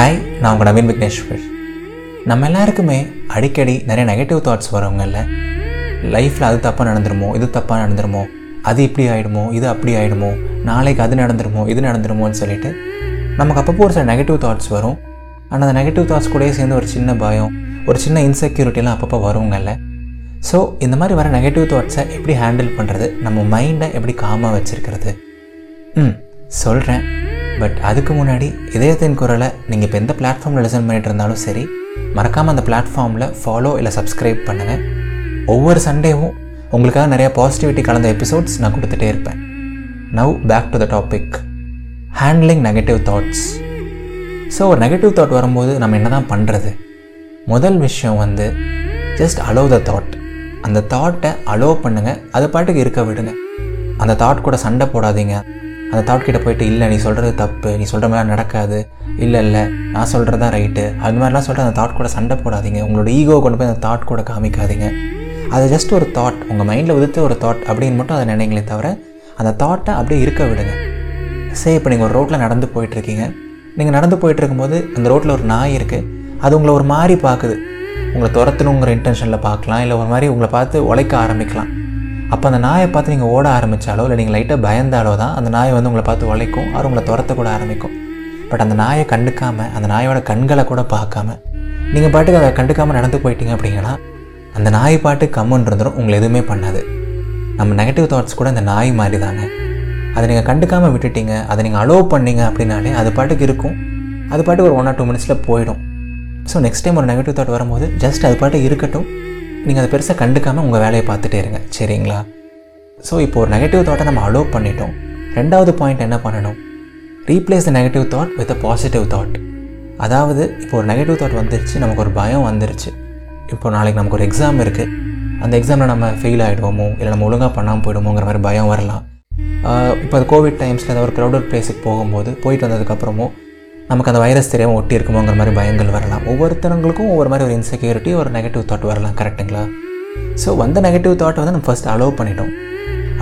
Hi நான் உங்கள் நவீன் விக்னேஸ்வர் நம்ம எல்லாருக்குமே அடிக்கடி நிறைய நெகட்டிவ் தாட்ஸ் வரவங்கல்ல. லைஃப்பில் அது தப்பாக நடந்துருமோ இது தப்பாக நடந்துருமோ அது இப்படி ஆகிடுமோ இது அப்படி ஆகிடுமோ நாளைக்கு அது நடந்துருமோ இது நடந்துருமோன்னு சொல்லிட்டு நமக்கு அப்பப்போ ஒரு சில நெகட்டிவ் தாட்ஸ் வரும். ஆனால் அந்த நெகட்டிவ் தாட்ஸ் கூடயே சேர்ந்து ஒரு சின்ன பயம் ஒரு சின்ன இன்செக்யூரிட்டிலாம் அப்பப்போ வருவங்கல்ல ஸோ இந்த மாதிரி வர நெகட்டிவ் தாட்ஸை எப்படி ஹேண்டில் பண்ணுறது நம்ம மைண்டை எப்படி காமாக வச்சுருக்கிறது? ம் சொல்கிறேன் பட் அதுக்கு முன்னாடி இதயத்தின் குரலை நீங்கள் இப்போ எந்த பிளாட்ஃபார்மில் லிசன் பண்ணிட்டு இருந்தாலும் சரி மறக்காமல் அந்த பிளாட்ஃபார்மில் ஃபாலோ இல்லை சப்ஸ்கிரைப் பண்ணுங்கள் ஒவ்வொரு சண்டேவும் உங்களுக்காக நிறையா பாசிட்டிவிட்டி கலந்த எபிசோட்ஸ் நான் கொடுத்துட்டே இருப்பேன். Now back to the topic handling negative thoughts so ஒரு நெகட்டிவ் தாட் வரும்போது நம்ம என்ன தான் பண்ணுறது முதல் விஷயம் வந்து ஜஸ்ட் அலோவ் த தாட் அந்த தாட்டை அலோவ் பண்ணுங்கள் அது பாட்டுக்கு இருக்க விடுங்க. அந்த தாட் கூட சண்டை போடாதீங்க. அந்த தாட் கிட்ட போயிட்டு இல்லை நீ சொல்கிறது தப்பு. நீ சொல்கிற மாதிரி நடக்காது. இல்லை இல்லை. நான் சொல்கிறது தான் ரைட்டு அது மாதிரிலாம் சொல்லிட்டு அந்த தாட் கூட சண்டை போடாதீங்க. உங்களோட ஈகோ கொண்டு போய் அந்த தாட் கூட காமிக்காதீங்க. அது ஜஸ்ட் ஒரு தாட் உங்கள் மைண்டில் உதித்த ஒரு தாட் அப்படின்னு மட்டும் அதை நினைங்களே தவிர அந்த தாட்டை அப்படியே இருக்க விடுங்க. சே இப்போ நீங்கள் ஒரு ரோட்டில் நடந்து போயிட்டுருக்கீங்க. நீங்கள் நடந்து போயிட்டுருக்கும்போது அந்த ரோட்டில் ஒரு நாய் இருக்குது அது உங்களை ஒரு மாதிரி பார்க்குது. உங்களை துரத்தணுங்கிற இன்டென்ஷனில் பார்க்கலாம். இல்லை ஒரு மாதிரி உங்களை பார்த்து உழைக்க ஆரம்பிக்கலாம். அப்போ அந்த நாயை பார்த்து நீங்கள் ஓட ஆரம்பித்தாலோ இல்லை நீங்கள் லைட்டாக பயந்தாலோ தான் அந்த நாயை வந்து உங்களை பார்த்து உழைக்கும் அவர் உங்களை துரத்த கூட ஆரம்பிக்கும். பட் அந்த நாயை கண்டுக்காமல் அந்த நாயோட கண்களை கூட பார்க்காம நீங்கள் பாட்டுக்கு அதை கண்டுக்காமல் நடந்து போயிட்டீங்க அப்படிங்கன்னா அந்த நாய் பாட்டு கம்முன்னு இருந்துடும் உங்களை எதுவுமே பண்ணாது. நம்ம நெகட்டிவ் தாட்ஸ் கூட இந்த நாய் மாதிரி தாங்க அதை நீங்கள் கண்டுக்காமல் விட்டுட்டீங்க அதை நீங்கள் அலோவ் பண்ணீங்க அப்படின்னாலே அது பாட்டுக்கு இருக்கும். அது பாட்டுக்கு ஒரு ஒன் ஆர் டூ மினிட்ஸில் போயிடும். ஸோ நெக்ஸ்ட் டைம் ஒரு நெகட்டிவ் தாட் வரும்போது ஜஸ்ட் அது பாட்டு இருக்கட்டும். நீங்கள் அதை பெருசாக கண்டுக்காமல் உங்கள் வேலையை பார்த்துட்டே இருங்க சரிங்களா? ஸோ இப்போ ஒரு நெகட்டிவ் தாட்டை நம்ம அலோவ் பண்ணிட்டோம். ரெண்டாவது பாயிண்ட் என்ன பண்ணணும்? Replace the negative thought with a positive thought அதாவது இப்போ ஒரு நெகட்டிவ் தாட் வந்துருச்சு நமக்கு ஒரு பயம் வந்துருச்சு. இப்போ நாளைக்கு நமக்கு ஒரு எக்ஸாம் இருக்குது அந்த எக்ஸாமில் நம்ம ஃபெயில் ஆகிடுவோமோ இல்லை நம்ம ஒழுங்காக பண்ணாமல் போயிடுமோங்கிற மாதிரி பயம் வரலாம். இப்போ அது கோவிட் டைம்ஸில் ஏதாவது ஒரு க்ரௌடட் பிளேஸுக்கு போகும்போது போயிட்டு வந்ததுக்கப்புறமோ நமக்கு அந்த வைரஸ் தெரியாமல் ஒட்டி இருக்குமோங்கிற மாதிரி பயங்கள் வரலாம். ஒவ்வொருத்தவங்களுக்கும் ஒவ்வொரு மாதிரி ஒரு இன்செக்யூரிட்டி ஒரு நெகட்டிவ் தாட் வரலாம். கரெக்டுங்களா ஸோ வந்த நெகட்டிவ் தாட்டை வந்து நம்ம ஃபஸ்ட் அலோவ் பண்ணிட்டோம்.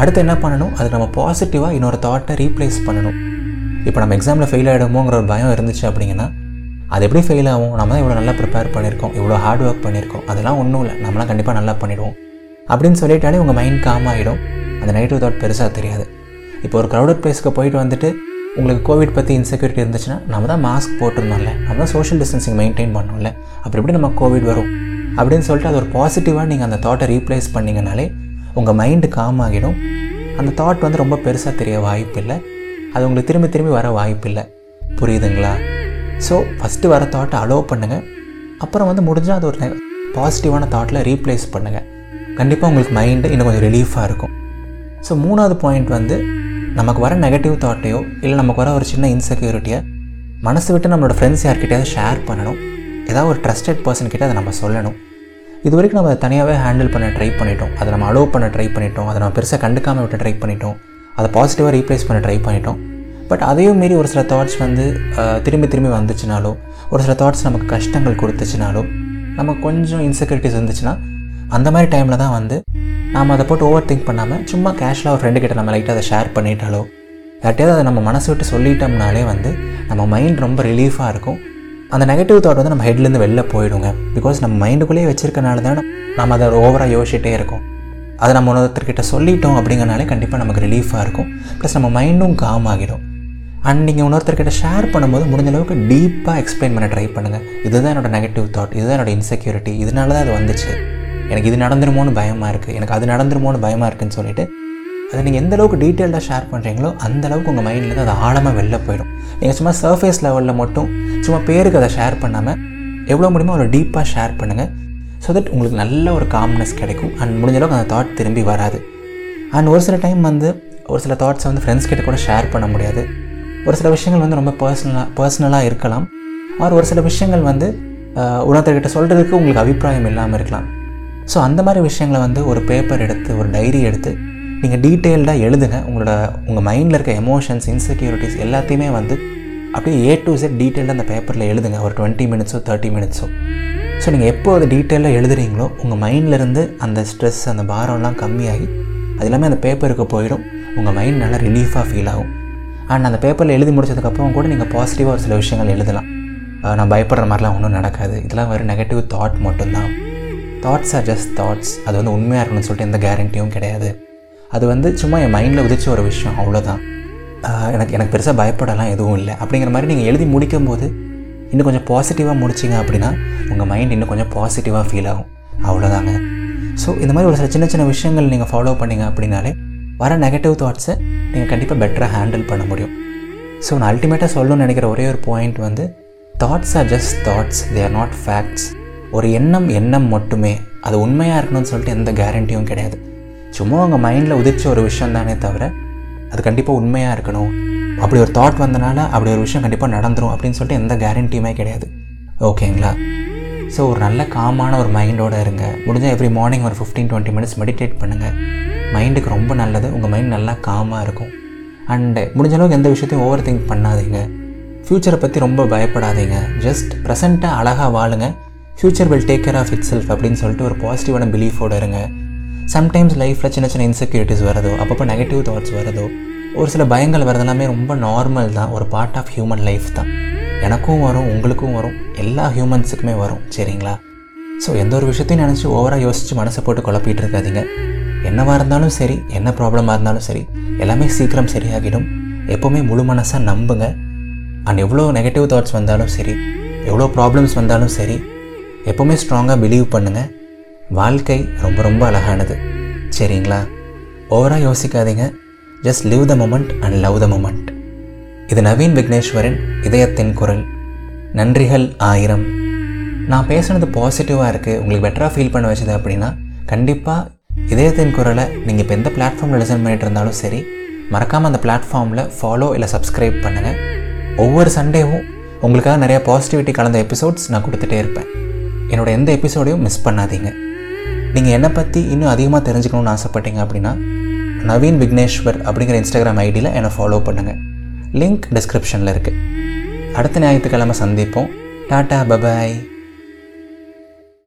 அடுத்து என்ன பண்ணணும்? அது நம்ம பாசிட்டிவாக இன்னொரு தாட்டை ரீப்ளேஸ் பண்ணணும். இப்போ நம்ம எக்ஸாமில் ஃபெயில் ஆகிடுமோங்கிற ஒரு பயம் இருந்துச்சு அப்படிங்கன்னா அது எப்படி ஃபெயில் ஆகும்? நம்ம தான் இவ்வளோ நல்லா ப்ரிப்பேர் பண்ணியிருக்கோம். இவ்வளோ ஹார்ட் ஒர்க் பண்ணியிருக்கோம். அதெல்லாம் ஒன்றும் இல்லை. நம்மளாம் கண்டிப்பாக நல்லா பண்ணிடுவோம். அப்படின்னு சொல்லிட்டாலே உங்கள் மைண்ட் காம் ஆகிடும் அந்த நெகட்டிவ் தாட் பெருசாக தெரியாது. இப்போ ஒரு க்ரௌடட் பிளேஸ்க்கு போயிட்டு வந்துட்டு உங்களுக்கு கோவிட் பற்றி இன்செக்யூரிட்டி இருந்துச்சுன்னா நம்ம தான் மாஸ்க் போட்டிருந்தோம்ல. நம்ம தான் சோஷியல் டிஸ்டன்சிங் மெயின்டைன் பண்ணோம்ல. அப்படி எப்படி நம்ம கோவிட் வரும்? அப்படின்னு சொல்லிட்டு அது ஒரு பாசிட்டிவாக நீங்கள் அந்த தாட்டை ரீப்ளேஸ் பண்ணிங்கனாலே உங்கள் மைண்டு காம் ஆகிடும். அந்த தாட் வந்து ரொம்ப பெருசாக தெரிய வாய்ப்பு இல்லை அது உங்களுக்கு திரும்பி திரும்பி வர வாய்ப்பு இல்லை புரியுதுங்களா? ஸோ ஃபஸ்ட்டு வர தாட்டை அலோவ் பண்ணுங்கள் அப்புறம் வந்து முடிஞ்சால் அது ஒரு பாசிட்டிவான தாட்டில் ரீப்ளேஸ் பண்ணுங்கள் கண்டிப்பாக உங்களுக்கு மைண்டு இன்னும் கொஞ்சம் ரிலீஃபாக இருக்கும். ஸோ மூணாவது பாயிண்ட் வந்து நமக்கு வர நெகட்டிவ் தாட்டையோ இல்லை நமக்கு வர ஒரு சின்ன இன்செக்யூரிட்டியை மனசு விட்டு நம்மளோட ஃப்ரெண்ட்ஸ் யார்கிட்டயாவது ஷேர் பண்ணணும். ஏதாவது ஒரு ட்ரஸ்டட் பர்சன் கிட்டே அதை நம்ம சொல்லணும். இது வரைக்கும் நம்ம அதை தனியாகவே ஹேண்டில் பண்ண ட்ரை பண்ணிட்டோம். அதை நம்ம அலோவ் பண்ண ட்ரை பண்ணிட்டோம். அதை நம்ம பெருசாக கண்டுக்காமல் விட்டு ட்ரை பண்ணிட்டோம். அதை பாசிட்டிவாக ரீப்ளேஸ் பண்ண ட்ரை பண்ணிட்டோம். பட் அதையும் மீறி ஒரு சில தாட்ஸ் வந்து திரும்பி திரும்பி வந்துச்சுனாலோ ஒரு சில தாட்ஸ் நமக்கு கஷ்டங்கள் கொடுத்துச்சுனாலோ நமக்கு கொஞ்சம் இன்செக்யூரிட்டிஸ் இருந்துச்சுன்னா அந்த மாதிரி டைமில் தான் வந்து நாம் அதை போட்டு ஓவர் திங்க் பண்ணாமல் சும்மா கேஷுவலாக ஒரு ஃப்ரெண்டு கிட்ட நம்ம லைட்டாக அதை ஷேர் பண்ணிட்டாலோ யார்ட்டையாவது அதை நம்ம மனசு விட்டு சொல்லிட்டோம்னாலே வந்து நம்ம மைண்ட் ரொம்ப ரிலீஃபாக இருக்கும். அந்த நெகட்டிவ் தாட் வந்து நம்ம ஹெட்லேருந்து வெளில போயிடுங்க. பிகாஸ் நம்ம மைண்டுக்குள்ளேயே வச்சிருக்கனால தான் நம்ம அதை ஓவராக யோசிச்சுட்டே இருக்கோம். அதை நம்ம ஒருத்தர்கிட்ட சொல்லிட்டோம் அப்படிங்கிறனாலே கண்டிப்பாக நமக்கு ரிலீஃபாக இருக்கும். ப்ளஸ் நம்ம மைண்டும் காம் ஆகிடும். அண்ட் நீங்கள் இன்னொருத்தர்கிட்ட ஷேர் பண்ணும்போது முடிஞ்ச அளவுக்கு டீப்பாக எக்ஸ்பிளைன் பண்ண ட்ரை பண்ணுங்கள் இதுதான் என்னோட நெகட்டிவ் தாட் இதுதான் என்னோடய இன்செக்யூரிட்டி இதனால தான் அது வந்துச்சு. எனக்கு இது நடந்துருமோன்னு பயமாக இருக்குது எனக்கு அது நடந்துருமோன்னு பயமாக இருக்குதுன்னு சொல்லிட்டு அதை நீங்கள் எந்த அளவுக்கு டீட்டெயில்டாக ஷேர் பண்ணுறீங்களோ அந்த அளவுக்கு உங்கள் மைண்ட்லேருந்து அது ஆழமாக வெளில போயிடும். நீங்கள் சும்மா சர்ஃபேஸ் லெவலில் மட்டும் சும்மா பேருக்கு அதை ஷேர் பண்ணாமல் எவ்வளோ முடியுமோ அவ்வளோ டீப்பாக ஷேர் பண்ணுங்கள் ஸோ தட் உங்களுக்கு நல்ல ஒரு காம்னஸ் கிடைக்கும். அண்ட் முடிஞ்ச அளவுக்கு அந்த தாட் திரும்பி வராது. அண்ட் ஒரு சில டைம் வந்து ஒரு சில தாட்ஸை வந்து ஃப்ரெண்ட்ஸ் கிட்ட கூட ஷேர் பண்ண முடியாது. ஒரு சில விஷயங்கள் வந்து ரொம்ப பர்சனலாக பர்சனலாக இருக்கலாம். ஆர் ஒரு சில விஷயங்கள் வந்து உணர்த்தர்கிட்ட சொல்கிறதுக்கு உங்களுக்கு அபிப்பிராயம் இல்லாமல் இருக்கலாம். ஸோ அந்த மாதிரி விஷயங்களை வந்து ஒரு பேப்பர் எடுத்து ஒரு டைரி எடுத்து நீங்கள் டீட்டெயில்டாக எழுதுங்க. உங்களோட உங்கள் மைண்டில் இருக்க எமோஷன்ஸ் இன்செக்யூரிட்டிஸ் எல்லாத்தையுமே வந்து அப்படியே ஏ டு செட் டீட்டெயிலாக அந்த பேப்பரில் எழுதுங்க. ஒரு டுவெண்ட்டி மினிட்ஸோ தேர்ட்டி மினிட்ஸோ ஸோ நீங்கள் எப்போ அது டீட்டெயிலாக எழுதுறீங்களோ உங்கள் மைண்ட்லேருந்து அந்த ஸ்ட்ரெஸ் அந்த பாரம்லாம் கம்மியாகி அது எல்லாமே அந்த பேப்பருக்கு போயிடும். உங்கள் மைண்ட் நல்லா ரிலீஃபாக ஃபீல் ஆகும். அண்ட் அந்த பேப்பரில் எழுதி முடிச்சதுக்கப்புறம் கூட நீங்கள் பாசிட்டிவாக ஒரு சில விஷயங்கள் எழுதலாம். நான் பயப்படுற மாதிரிலாம் ஒன்றும் நடக்காது. இதெல்லாம் வெறும் நெகட்டிவ் தாட் மட்டும்தான். தாட்ஸ் ஆர் ஜஸ்ட் தாட்ஸ் அது வந்து உண்மையாக இருக்கணும்னு சொல்லிட்டு எந்த கேரண்டியும் கிடையாது. அது வந்து சும்மா என் மைண்டில் உதிச்ச ஒரு விஷயம் அவ்வளோதான் எனக்கு எனக்கு பெருசாக பயப்படலாம் எதுவும் இல்லை. அப்படிங்கிற மாதிரி நீங்கள் எழுதி முடிக்கும் போது இன்னும் கொஞ்சம் பாசிட்டிவாக முடிச்சிங்க அப்படின்னா உங்கள் மைண்ட் இன்னும் கொஞ்சம் பாசிட்டிவாக ஃபீல் ஆகும். அவ்வளோதாங்க ஸோ இந்த மாதிரி ஒரு சில சின்ன சின்ன விஷயங்கள் நீங்கள் ஃபாலோ பண்ணீங்க அப்படின்னாலே வர நெகட்டிவ் தாட்ஸை நீங்கள் கண்டிப்பாக பெட்டராக ஹேண்டில் பண்ண முடியும். ஸோ நான் அல்டிமேட்டாக சொல்லணும்னு நினைக்கிற ஒரே ஒரு பாயிண்ட் வந்து thoughts are just thoughts they are not facts ஒரு எண்ணம் எண்ணம் மட்டுமே. அது உண்மையாக இருக்கணும்னு சொல்லிட்டு எந்த கேரண்டியும் கிடையாது. சும்மா உங்கள் மைண்டில் உதிச்ச ஒரு விஷயம் தானே தவிர அது கண்டிப்பாக உண்மையாக இருக்கணும். அப்படி ஒரு தாட் வந்தனால அப்படி ஒரு விஷயம் கண்டிப்பாக நடந்துடும் அப்படின்னு சொல்லிட்டு எந்த கேரண்டியுமே கிடையாது. ஓகேங்களா? ஸோ ஒரு நல்ல காமான ஒரு மைண்டோட இருங்க. முடிஞ்சால் எவ்ரி மார்னிங் ஒரு ஃபிஃப்டீன் டுவெண்ட்டி மினிட்ஸ் மெடிடேட் பண்ணுங்கள் மைண்டுக்கு ரொம்ப நல்லது. உங்கள் மைண்ட் நல்லா காமாக இருக்கும். அண்டு முடிஞ்ச அளவுக்கு எந்த விஷயத்தையும் ஓவர் திங்க் பண்ணாதீங்க. ஃப்யூச்சரை பற்றி ரொம்ப பயப்படாதீங்க. ஜஸ்ட் ப்ரெசண்ட்டாக அழகாக வாழுங்க. Future will take care of itself அப்படின்னு சொல்லிட்டு ஒரு பாசிட்டிவான பிலீஃபோடு இருங்க. சம்டைம்ஸ் லைஃப்பில் சின்ன சின்ன இன்செக்யூரிட்டிஸ் வரதோ அப்பப்போ நெகட்டிவ் தாட்ஸ் வரதோ ஒரு சில பயங்கள் வரதெல்லாமே ரொம்ப நார்மல் தான் ஒரு பார்ட் ஆஃப் ஹியூமன் லைஃப் தான். எனக்கும் வரும் உங்களுக்கும் வரும் எல்லா ஹியூமன்ஸுக்குமே வரும் சரிங்களா? ஸோ எந்த ஒரு விஷயத்தையும் நினச்சி ஓவராக யோசித்து மனசை போட்டு குழப்பிட்டு இருக்காதீங்க. என்னவாக இருந்தாலும் சரி என்ன ப்ராப்ளமாக இருந்தாலும் சரி எல்லாமே சீக்கிரம் சரியாகிடும். எப்போவுமே முழு மனசாக நம்புங்க. அண்ட் எவ்வளோ நெகட்டிவ் தாட்ஸ் வந்தாலும் சரி எவ்வளோ ப்ராப்ளம்ஸ் வந்தாலும் சரி எப்போவுமே ஸ்ட்ராங்காக பிலீவ் பண்ணுங்கள் வாழ்க்கை ரொம்ப ரொம்ப அழகானது. சரிங்களா? ஓவராக யோசிக்காதீங்க. Just live the moment and love the moment இது நவீன் விக்னேஸ்வரன் இதயத்தின் குரல். நன்றிகள் ஆயிரம். நான் பேசுனது பாசிட்டிவாக இருக்குது உங்களுக்கு பெட்டராக ஃபீல் பண்ண வச்சது அப்படின்னா கண்டிப்பாக இதயத்தின் குரலை நீங்கள் இப்போ எந்த பிளாட்ஃபார்மில் லிசன் பண்ணிட்டு இருந்தாலும் சரி மறக்காமல் அந்த பிளாட்ஃபார்மில் ஃபாலோ இல்லை சப்ஸ்கிரைப் பண்ணுங்கள் ஒவ்வொரு சண்டேவும் உங்களுக்காக நிறையா பாசிட்டிவிட்டி கலந்த எபிசோட்ஸ் நான் கொடுத்துட்டே இருப்பேன். என்னோட எந்த எபிசோடையும் மிஸ் பண்ணாதீங்க. நீங்கள் என்னை பற்றி இன்னும் அதிகமாக தெரிஞ்சுக்கணும்னு ஆசைப்பட்டீங்க அப்படின்னா நவீன் விக்னேஸ்வர் அப்படிங்கிற இன்ஸ்டாகிராம் ஐடியில் என்னை ஃபாலோ பண்ணுங்கள் லிங்க் டிஸ்கிரிப்ஷனில் இருக்குது அடுத்த ஞாயிற்றுக்கிழமை சந்திப்போம். Tata bye bye